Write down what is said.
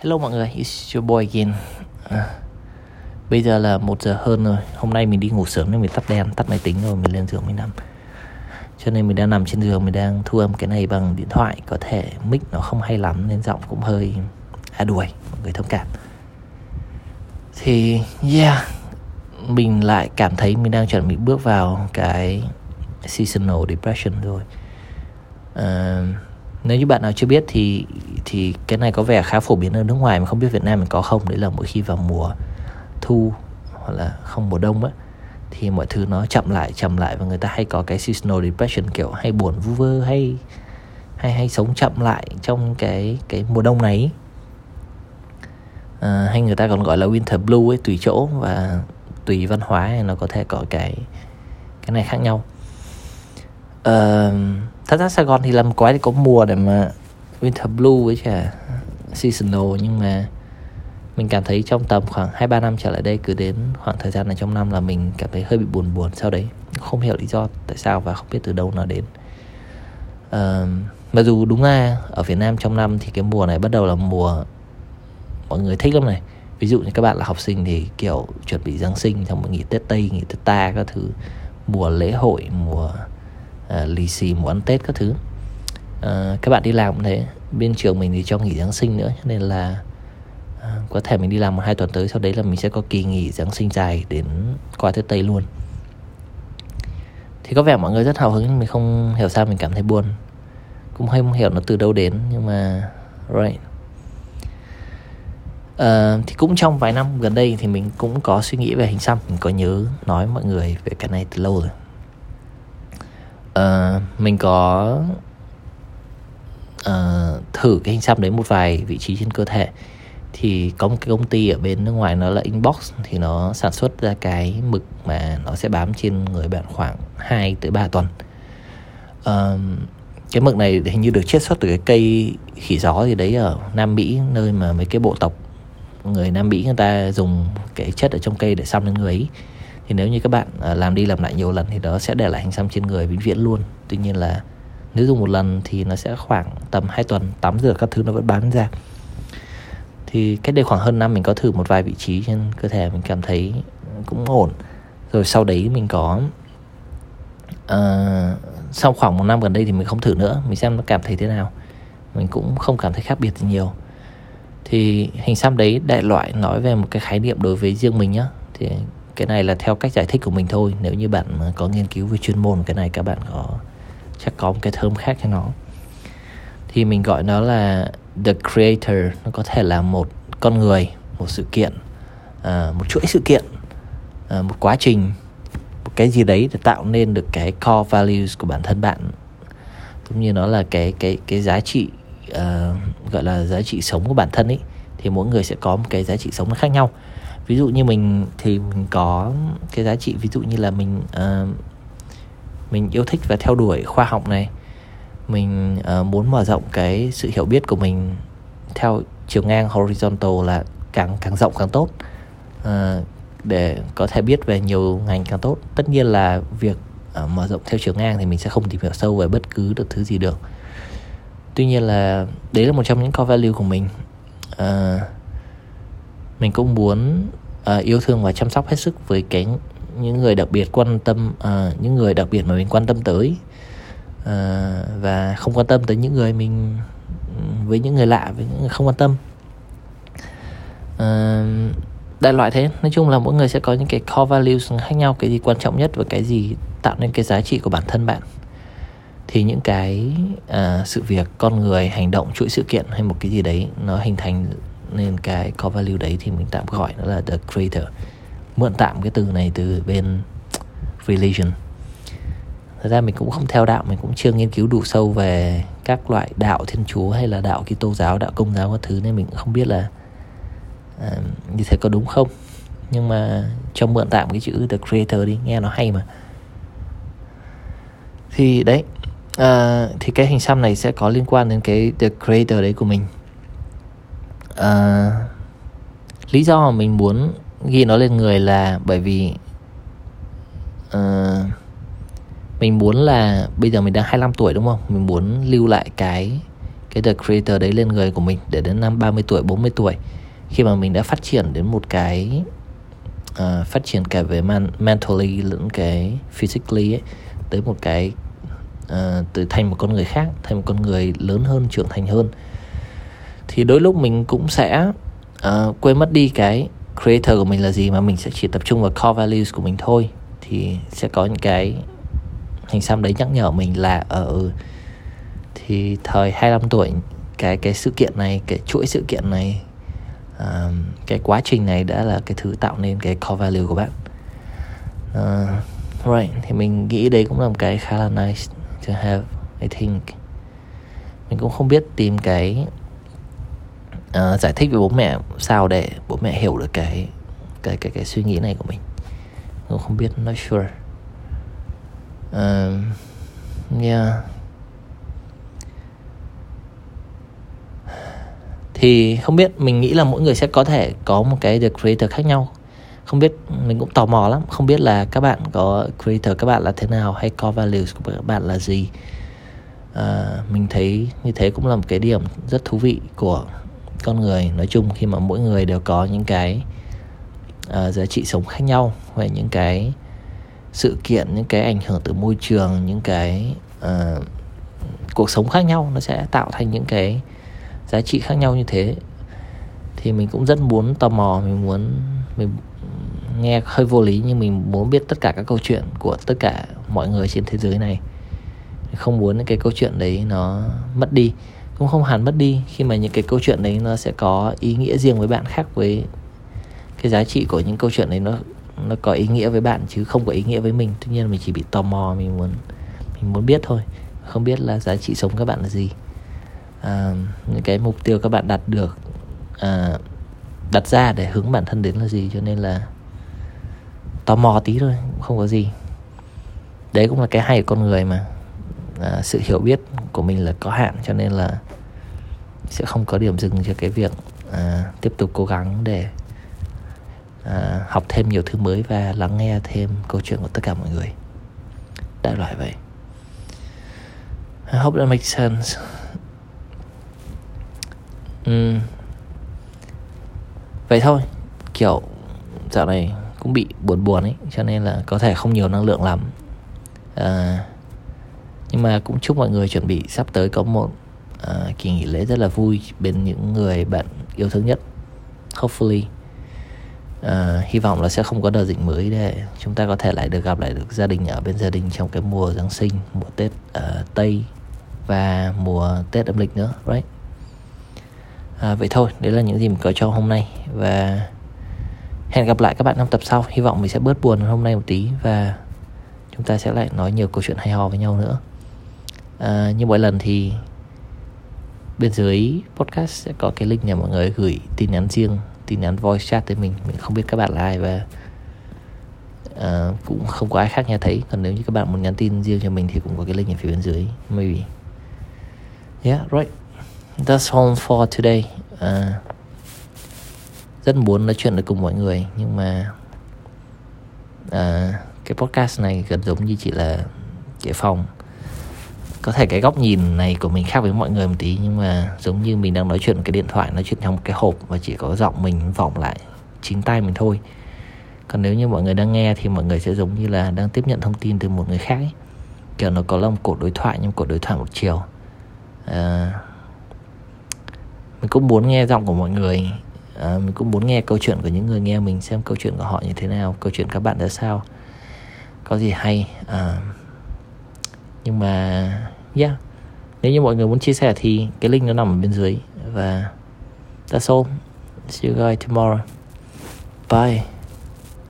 Hello mọi người, it's your boy again. À, Bây giờ là một giờ hơn rồi. Hôm nay mình đi ngủ sớm nên mình tắt đèn, tắt máy tính rồi mình lên giường mình nằm. Cho nên mình đang nằm trên giường, mình đang thu âm cái này bằng điện thoại. Có thể mic nó không hay lắm nên giọng cũng hơi à đuổi Mọi người thông cảm. Thì yeah Mình lại cảm thấy mình đang chuẩn bị bước vào cái seasonal depression rồi. Uh, nếu như bạn nào chưa biết thì thì cái này có vẻ khá phổ biến ở nước ngoài mà không biết Việt Nam mình có không. Đấy là mỗi khi vào mùa thu hoặc là không mùa đông á thì mọi thứ nó chậm lại chậm lại và người ta hay có cái seasonal depression kiểu hay buồn vu vơ hay hay hay sống chậm lại trong cái cái mùa đông này. À, hay người ta còn gọi là winter blue ấy tùy chỗ và tùy văn hóa nó có thể có cái cái này khác nhau. Uh, thật ra Sài Gòn thì làm quái thì có mùa để mà winter blue với cả seasonal nhưng mà mình cảm thấy trong tầm khoảng hai ba năm trở lại đây cứ đến khoảng thời gian này trong năm là mình cảm thấy hơi bị buồn buồn sau đấy. Không hiểu lý do tại sao và không biết từ đâu nó đến. Uh, mặc dù đúng ra ở Việt Nam trong năm thì cái mùa này bắt đầu là mùa mọi người thích lắm này. Ví dụ như các bạn là học sinh thì kiểu chuẩn bị Giáng sinh xong rồi nghỉ Tết Tây nghỉ Tết Ta các thứ mùa lễ hội mùa Ờ, lì xì mùa ăn Tết các thứ. À, các bạn đi làm cũng thế. Bên trường mình thì cho nghỉ Giáng sinh nữa nên là à, có thể mình đi làm một hai tuần tới sau đấy là mình sẽ có kỳ nghỉ Giáng sinh dài đến qua Tết Tây luôn. Thì có vẻ mọi người rất hào hứng mình không hiểu sao mình cảm thấy buồn. Cũng không hiểu nó từ đâu đến nhưng mà right. Uh, thì cũng trong vài năm gần đây thì mình cũng có suy nghĩ về hình xăm. Mình có nhớ nói mọi người về cái này từ lâu rồi uh, mình có uh, thử cái hình xăm đấy một vài vị trí trên cơ thể thì có một cái công ty ở bên nước ngoài nó là Inbox thì nó sản xuất ra cái mực mà nó sẽ bám trên người bạn khoảng 2 tới 3 tuần. Uh, cái mực này hình như được chiết xuất từ cái cây khỉ gió gì đấy ở Nam Mỹ nơi mà mấy cái bộ tộc người Nam Mỹ người ta dùng cái chất ở trong cây để xăm lên người ấy thì nếu như các bạn à, làm đi làm lại nhiều lần thì đó sẽ để lại hình xăm trên người vĩnh viễn luôn. Tuy nhiên là nếu dùng một lần thì nó sẽ khoảng tầm 2 tuần tắm rửa các thứ nó vẫn bám ra. Thì cách đây khoảng hơn năm mình có thử một vài vị trí trên cơ thể mình cảm thấy cũng ổn. Rồi sau đấy mình có uh, sau khoảng một năm gần đây thì mình không thử nữa. Mình xem nó cảm thấy thế nào. Mình cũng không cảm thấy khác biệt gì nhiều. Thì hình xăm đấy đại loại nói về một cái khái niệm đối với riêng mình nhá. Thì cái này là theo cách giải thích của mình thôi. Nếu như bạn ờ, có nghiên cứu về chuyên môn cái này các bạn có chắc có một cái thơm khác cho nó. Thì mình gọi nó là the creator. Nó có thể là một con người một sự kiện à, một chuỗi sự kiện à, một quá trình một cái gì đấy để tạo nên được cái core values của bản thân bạn. Cũng như nó là cái cái cái giá trị uh, gọi là giá trị sống của bản thân ấy. Thì mỗi người sẽ có một cái giá trị sống nó khác nhau ví dụ như mình thì mình có cái giá trị ví dụ như là mình uh, mình yêu thích và theo đuổi khoa học này. Mình uh, muốn mở rộng cái sự hiểu biết của mình theo chiều ngang horizontal là càng càng rộng càng tốt. Uh, để có thể biết về nhiều ngành càng tốt. Tất nhiên là việc uh, mở rộng theo chiều ngang thì mình sẽ không tìm hiểu sâu về bất cứ được thứ gì được. Tuy nhiên là đấy là một trong những core value của mình. Uh, mình cũng muốn uh, yêu thương và chăm sóc hết sức với cái những người đặc biệt quan tâm uh, những người đặc biệt mà mình quan tâm tới. Uh, và không quan tâm tới những người mình ừ, với những người lạ với những người không quan tâm. Uh, đại loại thế. Nói chung là mỗi người sẽ có những cái core values khác nhau cái gì quan trọng nhất và cái gì tạo nên cái giá trị của bản thân bạn. Thì những cái uh, sự việc con người hành động chuỗi sự kiện hay một cái gì đấy nó hình thành nên cái core value đấy thì mình tạm gọi nó là the creator. Mượn tạm cái từ này từ bên religion. Thật ra mình cũng không theo đạo mình cũng chưa nghiên cứu đủ sâu về các loại đạo thiên chúa hay là đạo kitô giáo đạo công giáo các thứ nên mình cũng không biết là uh, như thế có đúng không. Nhưng mà cho mượn tạm cái chữ the creator đi nghe nó hay mà. Thì đấy uh, thì cái hình xăm này sẽ có liên quan đến cái the creator đấy của mình uh, lý do mà mình muốn ghi nó lên người là bởi vì uh, mình muốn là bây giờ mình đang 25 tuổi đúng không? Mình muốn lưu lại cái cái the creator đấy lên người của mình để đến năm 30 tuổi 40 tuổi. Khi mà mình đã phát triển đến một cái uh, phát triển cả về man, mentally lẫn cái physically ấy tới một cái uh, từ thành một con người khác thành một con người lớn hơn trưởng thành hơn thì đôi lúc mình cũng sẽ uh, quên mất đi cái creator của mình là gì mà mình sẽ chỉ tập trung vào core values của mình thôi. Thì sẽ có những cái hình xăm đấy nhắc nhở mình là ở thì thời 25 tuổi cái cái sự kiện này cái chuỗi sự kiện này uh, cái quá trình này đã là cái thứ tạo nên cái core value của bạn. Uh, right thì mình nghĩ đấy cũng là một cái khá là nice to have I think. Mình cũng không biết tìm cái uh, giải thích với bố mẹ sao để bố mẹ hiểu được cái cái cái cái suy nghĩ này của mình. Cũng không biết not sure. Uh, yeah. Thì không biết mình nghĩ là mỗi người sẽ có thể có một cái the creator khác nhau. Không biết mình cũng tò mò lắm. Không biết là các bạn có creator các bạn là thế nào hay core values của các bạn là gì. À, mình thấy như thế cũng là một cái điểm rất thú vị của con người nói chung khi mà mỗi người đều có những cái uh, giá trị sống khác nhau về những cái sự kiện những cái ảnh hưởng từ môi trường những cái uh, cuộc sống khác nhau nó sẽ tạo thành những cái giá trị khác nhau như thế. Thì mình cũng rất muốn tò mò mình muốn mình nghe hơi vô lý nhưng mình muốn biết tất cả các câu chuyện của tất cả mọi người trên thế giới này. Không muốn những cái câu chuyện đấy nó mất đi cũng không hẳn mất đi khi mà những cái câu chuyện đấy nó sẽ có ý nghĩa riêng với bạn khác với cái giá trị của những câu chuyện đấy nó nó có ý nghĩa với bạn chứ không có ý nghĩa với mình. Tuy nhiên mình chỉ bị tò mò mình muốn mình muốn biết thôi không biết là giá trị sống các bạn là gì. À, những cái mục tiêu các bạn đạt được à, đặt ra để hướng bản thân đến là gì cho nên là tò mò tí thôi không có gì. Đấy cũng là cái hay của con người mà à, sự hiểu biết của mình là có hạn cho nên là sẽ không có điểm dừng cho cái việc à, tiếp tục cố gắng để à, học thêm nhiều thứ mới và lắng nghe thêm câu chuyện của tất cả mọi người. Đại loại vậy. I hope that makes sense. Uhm. vậy thôi kiểu dạo này cũng bị buồn buồn ấy cho nên là có thể không nhiều năng lượng lắm. À, nhưng mà cũng chúc mọi người chuẩn bị sắp tới có một uh, kỳ nghỉ lễ rất là vui bên những người bạn yêu thương nhất. Hopefully uh, hy vọng là sẽ không có đợt dịch mới để chúng ta có thể lại được gặp lại được gia đình ở bên gia đình trong cái mùa giáng sinh mùa tết uh, tây và mùa tết âm lịch nữa right? À, vậy thôi đấy là những gì mình có cho hôm nay và hẹn gặp lại các bạn trong tập sau. Hy vọng mình sẽ bớt buồn hôm nay một tí và chúng ta sẽ lại nói nhiều câu chuyện hay ho với nhau nữa à, như mỗi lần thì bên dưới podcast sẽ có cái link để mọi người gửi tin nhắn riêng tin nhắn voice chat tới mình. Mình không biết các bạn là ai và uh, cũng không có ai khác nghe thấy. Còn nếu như các bạn muốn nhắn tin riêng cho mình thì cũng có cái link ở phía bên dưới maybe. Yeah right. That's all for today. Uh, rất muốn nói chuyện được cùng mọi người nhưng mà uh, cái podcast này gần giống như chỉ là cái phòng có thể cái góc nhìn này của mình khác với mọi người một tí nhưng mà giống như mình đang nói chuyện cái điện thoại nói chuyện trong một cái hộp và chỉ có giọng mình vọng lại chính tay mình thôi. Còn nếu như mọi người đang nghe thì mọi người sẽ giống như là đang tiếp nhận thông tin từ một người khác ấy. kiểu nó có là một cuộc đối thoại nhưng cuộc đối thoại một chiều. À, mình cũng muốn nghe giọng của mọi người. À, mình cũng muốn nghe câu chuyện của những người nghe mình xem câu chuyện của họ như thế nào câu chuyện các bạn ra sao. Có gì hay à, nhưng mà, yeah. Nếu như mọi người muốn chia sẻ thì cái link nó nằm ở bên dưới. Và that's all. See you guys tomorrow. Bye.